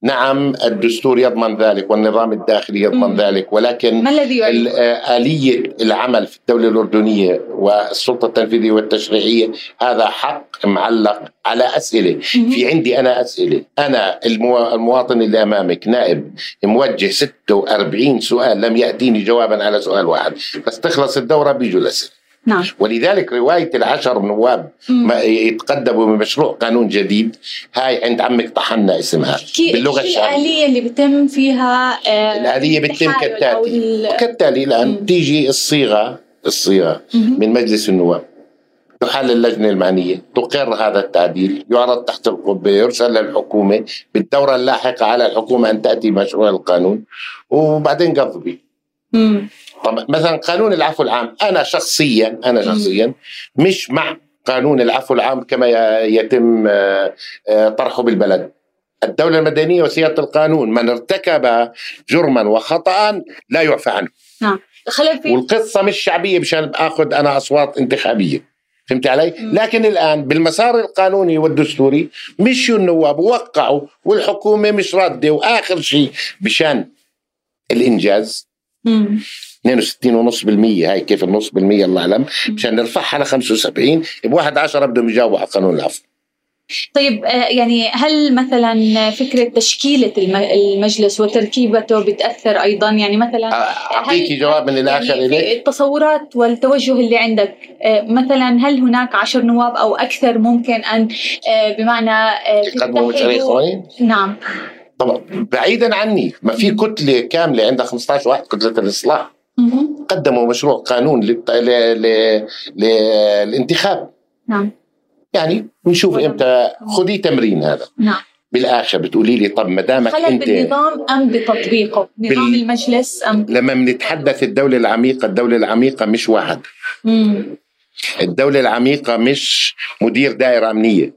Speaker 6: نعم الدستور يضمن ذلك والنظام الداخلي يضمن
Speaker 1: مم.
Speaker 6: ذلك ولكن
Speaker 1: ما الذي
Speaker 6: آه، آلية العمل في الدولة الأردنية والسلطة التنفيذية والتشريعية هذا حق معلق على أسئلة. في عندي أنا أسئلة. أنا المو- المواطن اللي أمامك نائب موجه 46 سؤال لم يأتيني جوابا على سؤال واحد. بس تخلص الدورة بيجوا الأسئلة.
Speaker 1: نعم
Speaker 6: ولذلك رواية العشر نواب. ما يتقدموا بمشروع قانون جديد هاي عند عمك طحنا اسمها
Speaker 1: كي-
Speaker 6: باللغة الشعبية
Speaker 1: الآلية اللي بتم فيها آه،
Speaker 6: الآلية بتتم
Speaker 1: أو
Speaker 6: كالتالي
Speaker 1: ال-
Speaker 6: كالتالي. الآن تيجي الصيغة الصيغة. من مجلس النواب تحل اللجنة المعنية تقر هذا التعديل يعرض تحت القبة يرسل للحكومة بالدورة اللاحقة على الحكومة أن تأتي مشروع القانون وبعدين قضبي. طب مثلا قانون العفو العام أنا شخصيا أنا شخصيا مش مع قانون العفو العام كما يتم آه، آه، طرحه بالبلد الدولة المدنية وسيادة القانون من ارتكب جرما وخطأ لا يعفى عنه
Speaker 1: نعم
Speaker 6: والقصة مش شعبية مشان آخذ أنا أصوات انتخابية فهمت علي؟
Speaker 1: مم.
Speaker 6: لكن الآن بالمسار القانوني والدستوري مشوا النواب ووقعوا والحكومة مش راده وآخر شيء بشان
Speaker 1: الإنجاز.
Speaker 6: 62.5% هاي كيف النص بالمية؟ الله اعلم مشان نرفعها ل 75 بواحد عشرة بدهم يجاوبوا على قانون العفو
Speaker 1: طيب آه، يعني هل مثلا فكرة تشكيلة الم- المجلس وتركيبته بتأثر أيضا؟ يعني مثلا
Speaker 6: اعطيكي
Speaker 1: هل-
Speaker 6: جواب من الآخر
Speaker 1: يعني التصورات والتوجه اللي عندك آه، مثلا هل هناك عشر نواب أو أكثر ممكن أن آه، بمعنى
Speaker 6: يقدموا مشاريع قوانين
Speaker 1: نعم.
Speaker 6: طبعا بعيدا عني. ما في كتلة كاملة عندها 15 واحد كتلة
Speaker 1: الإصلاح.
Speaker 6: قدموا مشروع قانون للت... ل... ل... للانتخاب.
Speaker 1: نعم.
Speaker 6: يعني نشوف إمتى. خذي تمرين هذا.
Speaker 1: نعم.
Speaker 6: بالآخر بتقولي لي طب ما دامك أنت
Speaker 1: بالنظام أم بتطبيقه؟ نظام
Speaker 6: بال-
Speaker 1: المجلس أم؟
Speaker 6: لما بنتحدث الدولة العميقة الدولة العميقة مش واحد.
Speaker 1: مم.
Speaker 6: الدولة العميقة مش مدير دائرة أمنية.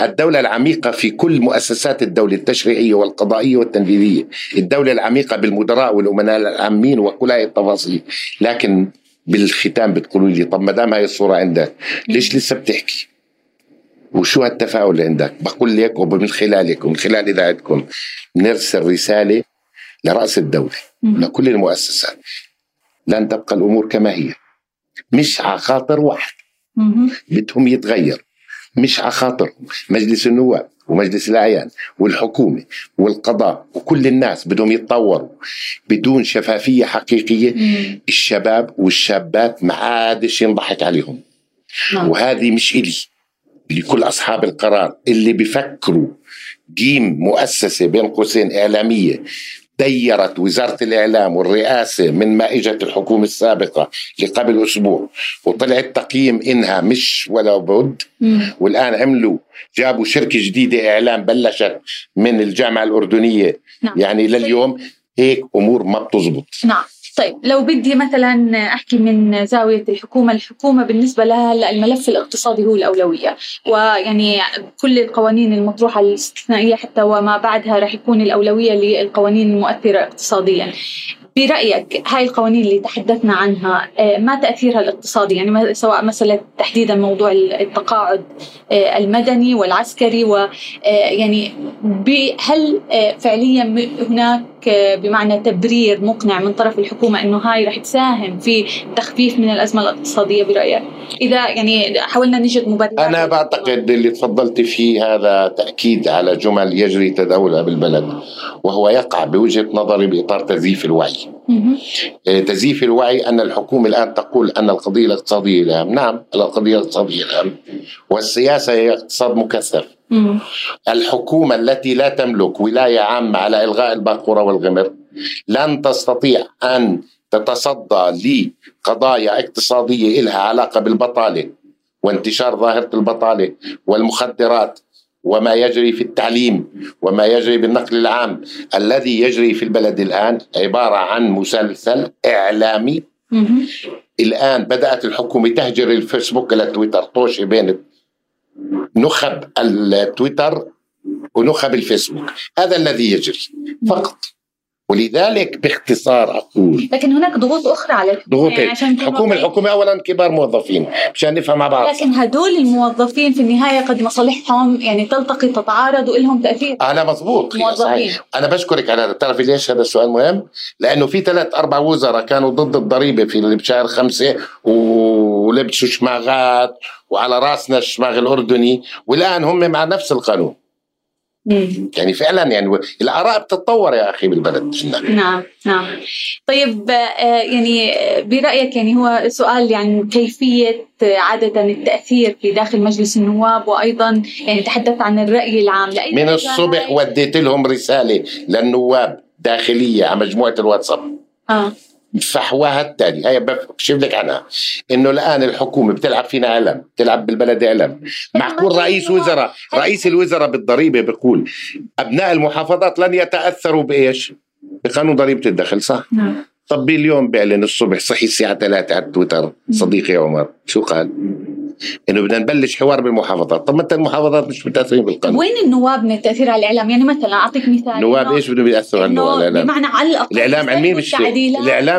Speaker 6: الدولة العميقة في كل مؤسسات الدولة التشريعية والقضائية والتنفيذية. الدولة العميقة بالمدراء والأمناء العامين وكل هاي التفاصيل. لكن بالختام بتقولوا لي طب ما دام هاي الصورة عندك ليش لسه بتحكي؟ وشو هالتفاؤل اللي عندك؟ بقول لك ومن خلالك ومن خلال إذاعتكم نرسل رسالة لرأس الدولة. لكل المؤسسات. لن تبقى الأمور كما هي. مش على خاطر واحد. بدهم يتغير مش على خاطرهم مجلس النواب ومجلس الأعيان والحكومة والقضاء وكل الناس بدهم يتطوروا بدون شفافية حقيقية
Speaker 1: مم.
Speaker 6: الشباب والشابات ما عادش ينضحك عليهم
Speaker 1: نعم.
Speaker 6: وهذه مش إلي لكل أصحاب القرار اللي بيفكروا جيم مؤسسة بين قوسين إعلامية ديرت وزارة الإعلام والرئاسة من ما إجت الحكومة السابقة لقبل أسبوع وطلعت تقييم إنها مش ولا بد. والآن عملوا جابوا شركة جديدة إعلام بلشت من الجامعة الأردنية
Speaker 1: نعم.
Speaker 6: يعني لليوم هيك أمور ما بتزبط
Speaker 1: نعم طيب لو بدي مثلا أحكي من زاوية الحكومة، الحكومة بالنسبة لها الملف الاقتصادي هو الأولوية، ويعني كل القوانين المطروحة الاستثنائية حتى وما بعدها راح يكون الأولوية للقوانين المؤثرة اقتصاديا. برأيك هاي القوانين اللي تحدثنا عنها آه، ما تأثيرها الاقتصادي؟ يعني سواء مساله تحديدا موضوع التقاعد آه، المدني والعسكري هل آه، فعليا م- هناك آه، بمعنى تبرير مقنع من طرف الحكومة إنه هاي رح تساهم في تخفيف من الأزمة الاقتصادية برأيك؟ إذا يعني حاولنا نجد مبررات.
Speaker 6: أنا بعتقد اللي تفضلت فيه هذا تأكيد على جمل يجري تداولها بالبلد وهو يقع بوجهة نظري بإطار تزييف الوعي. آه، تزييف الوعي أن الحكومة الآن تقول أن القضية الاقتصادية الأهم نعم القضية الاقتصادية الأهم والسياسة هي اقتصاد مكثف. الحكومة التي لا تملك ولاية عامة على إلغاء الباقورة والغمر لن تستطيع أن تتصدى لقضايا اقتصادية إلها علاقة بالبطالة وانتشار ظاهرة البطالة والمخدرات وما يجري في التعليم وما يجري بالنقل العام. الذي يجري في البلد الآن عبارة عن مسلسل إعلامي.
Speaker 1: مم.
Speaker 6: الآن بدأت الحكومة تهجر الفيسبوك إلى تويتر طوشة بين نخب التويتر ونخب الفيسبوك. هذا الذي يجري فقط. ولذلك باختصار أقول.
Speaker 1: لكن هناك ضغوط أخرى على الحكومة
Speaker 6: ضغوط
Speaker 1: يعني عشان واقعيين.
Speaker 6: الحكومة أولا كبار موظفين مشان نفهم مع بعض.
Speaker 1: لكن هدول الموظفين في النهاية قد مصالحهم يعني تلتقي تتعارض ولهم تأثير.
Speaker 6: أنا مظبوط
Speaker 1: موظفين.
Speaker 6: صحيح. أنا بشكرك على هذا. تعرف ليش هذا السؤال مهم؟ لأنه في ثلاث أربع وزراء كانوا ضد الضريبة في اللي بشهر خمسة ولبسوا شماغات وعلى رأسنا الشماغ الأردني والآن هم مع نفس القانون.
Speaker 1: مم.
Speaker 6: يعني فعلا يعني الآراء بتتطور يا أخي بالبلد
Speaker 1: نعم نعم. طيب آه، يعني آه، برأيك يعني هو سؤال يعني كيفية آه، عادة التأثير في داخل مجلس النواب وأيضا يعني تحدثت عن الرأي العام.
Speaker 6: من الصبح وديت لهم رسالة للنواب داخلية على مجموعة الواتساب.
Speaker 1: آه.
Speaker 6: فحواها التالي هي بكشف لك عنها إنه الآن الحكومة بتلعب فينا علم بتلعب بالبلد علم معقول رئيس وزراء رئيس الوزراء بالضريبة بيقول أبناء المحافظات لن يتأثروا بإيش؟ بقانون ضريبة الدخل صح؟
Speaker 1: نعم.
Speaker 6: طب اليوم بيعلن الصبح صحي الساعة 3 على تويتر صديقي عمر شو قال؟ إنه بدنا نبلش حوار بالمحافظات. طب ما أنت المحافظات مش متأثرين بالقانون.
Speaker 1: وين النواب من التأثير على الإعلام؟ يعني مثلا أعطيك مثال.
Speaker 6: نواب
Speaker 1: إنه-
Speaker 6: إيش بدهم يأثروا على النواب؟ الإعلام.
Speaker 1: بمعنى على الأقل
Speaker 6: الإعلام عن مين
Speaker 1: في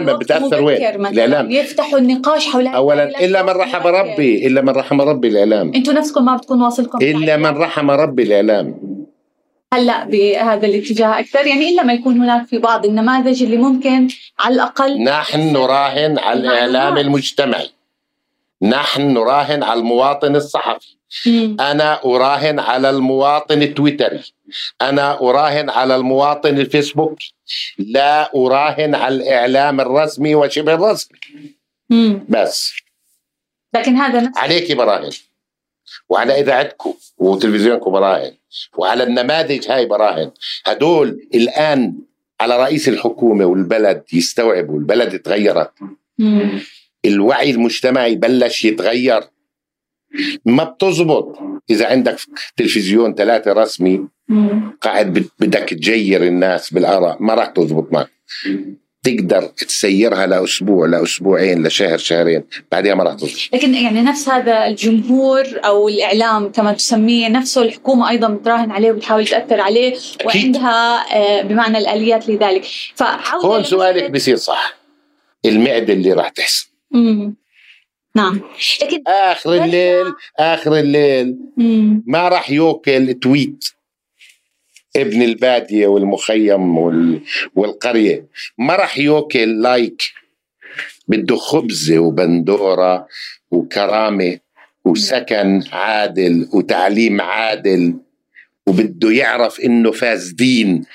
Speaker 1: وقت
Speaker 6: بتأثر وين؟ الإعلام.
Speaker 1: يفتحوا النقاش حول
Speaker 6: اولا
Speaker 1: إلا
Speaker 6: من رحم. ربي إلا من رحم ربي الإعلام.
Speaker 1: أنتوا نفسكم ما بتكون واصلكم
Speaker 6: إلا من رحم ربي الإعلام.
Speaker 1: هلأ بهذا الاتجاه أكثر. يعني إلا ما يكون هناك في بعض النماذج اللي ممكن على الأقل
Speaker 6: نحن نراهن على
Speaker 1: الإعلام.
Speaker 6: المجتمعي. نحن نراهن على المواطن الصحفي.
Speaker 1: مم.
Speaker 6: أنا أراهن على المواطن التويتري. أنا أراهن على المواطن الفيسبوك. لا أراهن على الإعلام الرسمي وشبه الرسمي. بس.
Speaker 1: لكن هذا نفس
Speaker 6: عليك براهن. وعلى إذاعتكم وتلفزيونكم براهن. وعلى النماذج هاي براهن. هدول الآن على رئيس الحكومة والبلد يستوعبوا البلد تغيرت. الوعي المجتمعي بلش يتغير. ما بتزبط. إذا عندك تلفزيون ثلاثة رسمي. قاعد بد- بدك تجير الناس بالآراء ما راح تزبط معك. تقدر تسيرها لأسبوع لأسبوعين لشهر شهرين بعدها ما راح تزبط.
Speaker 1: لكن يعني نفس هذا الجمهور أو الإعلام كما تسميه نفسه الحكومة أيضا بتراهن عليه وبتحاول تأثر عليه وعندها آه، بمعنى الآليات لذلك. فعوده
Speaker 6: هون
Speaker 1: لمسألة-
Speaker 6: سؤالك بصير صح. المعدة اللي راح تحسن
Speaker 1: نعم. لكن
Speaker 6: آخر الليل آخر الليل.
Speaker 1: مم.
Speaker 6: ما راح يوكل تويت ابن البادية والمخيم وال... والقرية. ما راح يوكل لايك. بده خبزة وبندورة وكرامة وسكن عادل وتعليم عادل. وبده يعرف إنه فاسدين.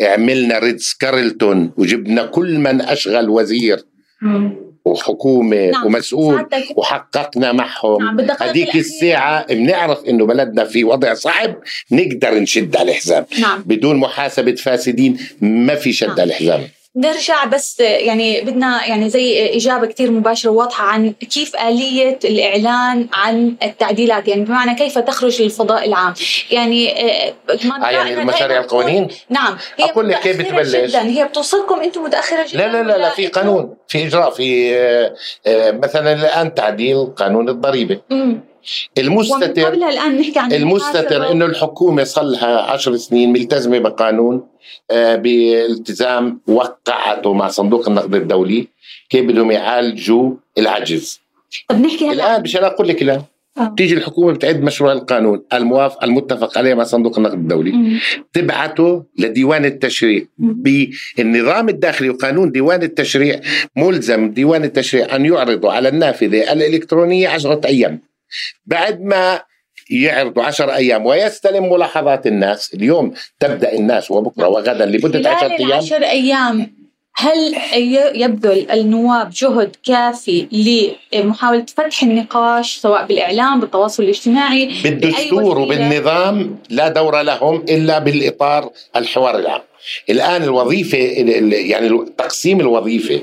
Speaker 6: عملنا ريدز كارلتون وجبنا كل من أشغل وزير.
Speaker 1: مم.
Speaker 6: وحكومة
Speaker 1: نعم.
Speaker 6: ومسؤول وحققنا معهم
Speaker 1: نعم،
Speaker 6: هذيك. الساعة بنعرف إنه بلدنا في وضع صعب نقدر نشد على الحزام
Speaker 1: نعم
Speaker 6: بدون محاسبة فاسدين ما في شد
Speaker 1: نعم.
Speaker 6: على الحزام
Speaker 1: نرجع بس يعني بدنا يعني زي إجابة كتير مباشرة وواضحة عن كيف آلية الإعلان عن التعديلات يعني بمعنى كيف تخرج للفضاء العام يعني آه،
Speaker 6: آه يعني المشاريع القوانين
Speaker 1: نعم هي
Speaker 6: أقول لك كيف بتبلش؟
Speaker 1: جدا هي بتوصلكم أنتم متأخرة جدا
Speaker 6: لا لا لا, لا في قانون في إجراء في آه، آه، مثلا الآن تعديل قانون الضريبة
Speaker 1: مم.
Speaker 6: المستتر
Speaker 1: قبلها الآن نحكي عن
Speaker 6: المستتر. إنه الحكومة صار لها عشر سنين ملتزمة بقانون آه، بالتزام وقعته مع صندوق النقد الدولي كيف بدهم يعالجوا العجز
Speaker 1: طب نحكي هلا
Speaker 6: الآن مشان أقول لك الان
Speaker 1: آه.
Speaker 6: تيجي الحكومة بتعد مشروع القانون الموافق المتفق عليه مع صندوق النقد الدولي
Speaker 1: مم.
Speaker 6: تبعته لديوان التشريع بالنظام الداخلي وقانون ديوان التشريع ملزم ديوان التشريع أن يعرضوا على النافذة الإلكترونية عشرة أيام بعد ما يعرضوا عشر أيام ويستلم ملاحظات الناس. اليوم تبدأ الناس وبكرة وغدا لمدة عشر أيام.
Speaker 1: العشر أيام هل يبذل النواب جهد كافي لمحاولة فتح النقاش سواء بالإعلام بالتواصل الاجتماعي؟
Speaker 6: بالدستور وبالنظام لا دور لهم إلا بالإطار الحوار العام. الآن الوظيفة يعني تقسيم الوظيفة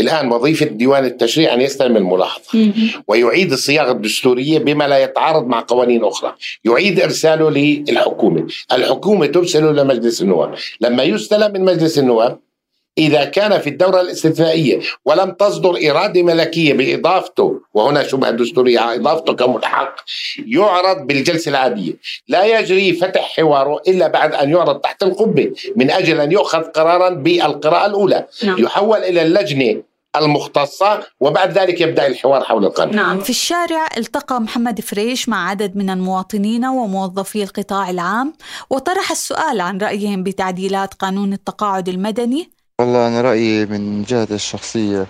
Speaker 6: الآن وظيفة ديوان التشريع أن يستلم الملاحظة. ويعيد الصياغة الدستورية بما لا يتعارض مع قوانين أخرى. يعيد إرساله للحكومة. الحكومة ترسله لمجلس النواب. لما يستلم من مجلس النواب إذا كان في الدورة الاستثنائية ولم تصدر إرادة ملكية بإضافته وهنا شبهة دستورية إضافته كملحق يعرض بالجلسة العادية. لا يجري فتح حواره إلا بعد أن يعرض تحت القبة من أجل أن يؤخذ قرارا بالقراءة الأولى. نعم. يحول إلى اللجنة المختصة وبعد ذلك يبدأ الحوار حول القانون
Speaker 1: نعم. في الشارع التقى محمد فريش مع عدد من المواطنين وموظفي القطاع العام وطرح السؤال عن رأيهم بتعديلات قانون التقاعد المدني
Speaker 7: والله أنا رأيي من جهتي الشخصية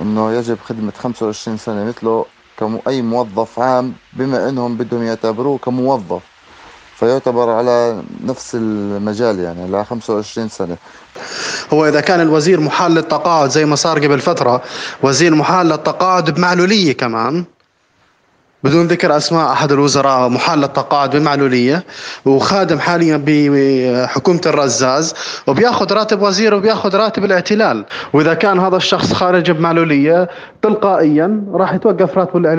Speaker 7: إنه يجب خدمة 25 سنة مثله كأي موظف عام بما إنهم بدهم يعتبروه كموظف. فيعتبر على نفس المجال يعني على 25 سنة.
Speaker 8: هو إذا كان الوزير محال للتقاعد زي ما صار قبل فترة وزير محال للتقاعد بمعلولية كمان بدون ذكر أسماء أحد الوزراء محال للتقاعد بمعلوليه وخادم حاليا بحكومة الرزاز وبياخذ راتب وزير وبياخذ راتب الاعتلال. وإذا كان هذا الشخص خارج بمعلولية تلقائيا راح يتوقف راتبه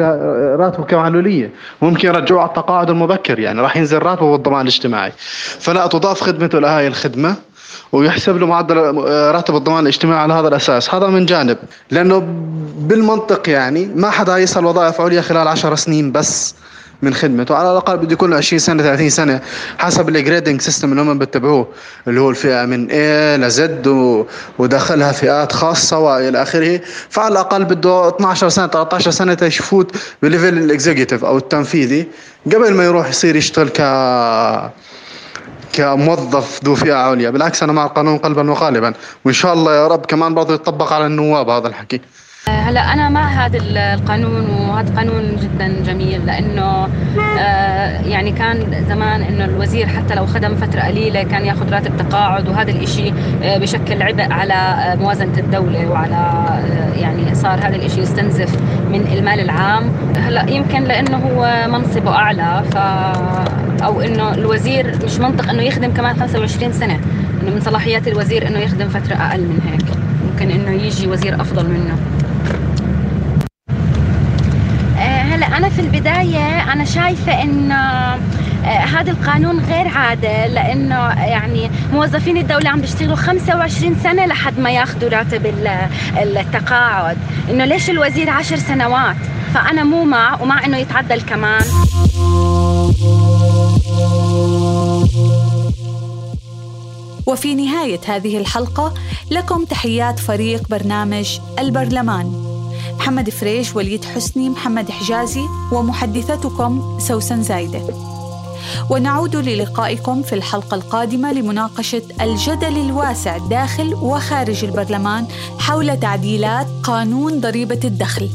Speaker 8: راتبه كمعلولية. ممكن يرجعوه على التقاعد المبكر يعني راح ينزل راتبه بالضمان الاجتماعي. فلا تضاف خدمته لهي الخدمة. ويحسب له معدل آه، راتب الضمان الاجتماعي على هذا الأساس. هذا من جانب. لأنه بالمنطق يعني ما حدا يصل وظائف عليا خلال 10 سنين بس من خدمته. على الأقل بده يكون 20 سنة 30 سنة حسب ال grading system اللي هم بيتبعوه اللي هو الفئة من A ل Z ودخلها فئات خاصة وإلى آخره. فعلى الأقل بده 12 سنة 13 سنة تيفوت ب level ال executive أو التنفيذي. قبل ما يروح يصير يشتغل ك كموظف ذو فئة عليا. بالعكس أنا مع القانون قلبا وقالبا. وإن شاء الله يا رب كمان برضه يطبق على النواب هذا الحكي.
Speaker 9: هلا أنا مع هذا القانون وهذا قانون جدا جميل لأنه آه، يعني كان زمان إنه الوزير حتى لو خدم فترة قليلة كان ياخذ راتب تقاعد وهذا الإشي آه، بشكل عبء على آه، موازنة الدولة وعلى يعني صار هذا الإشي يستنزف من المال العام. هلا يمكن لأنه هو منصبه أعلى ف أو إنه الوزير مش منطق إنه يخدم كمان 25 سنة. إنه من صلاحيات الوزير إنه يخدم فترة أقل من هيك. ممكن إنه يجي وزير أفضل منه. هلأ أنا في البداية أنا شايفة إنه آه، هذا القانون غير عادل لإنه يعني موظفين الدولة عم بيشتغلوا 25 سنة لحد ما ياخذوا راتب التقاعد. إنه ليش الوزير 10 سنوات؟ فأنا مو مع ومع إنه يتعدل كمان.
Speaker 1: وفي نهاية هذه الحلقة لكم تحيات فريق برنامج البرلمان. محمد فريش وليد حسني محمد حجازي ومحدثتكم سوسن زايدة. ونعود للقائكم في الحلقة القادمة لمناقشة الجدل الواسع داخل وخارج البرلمان حول تعديلات قانون ضريبة الدخل.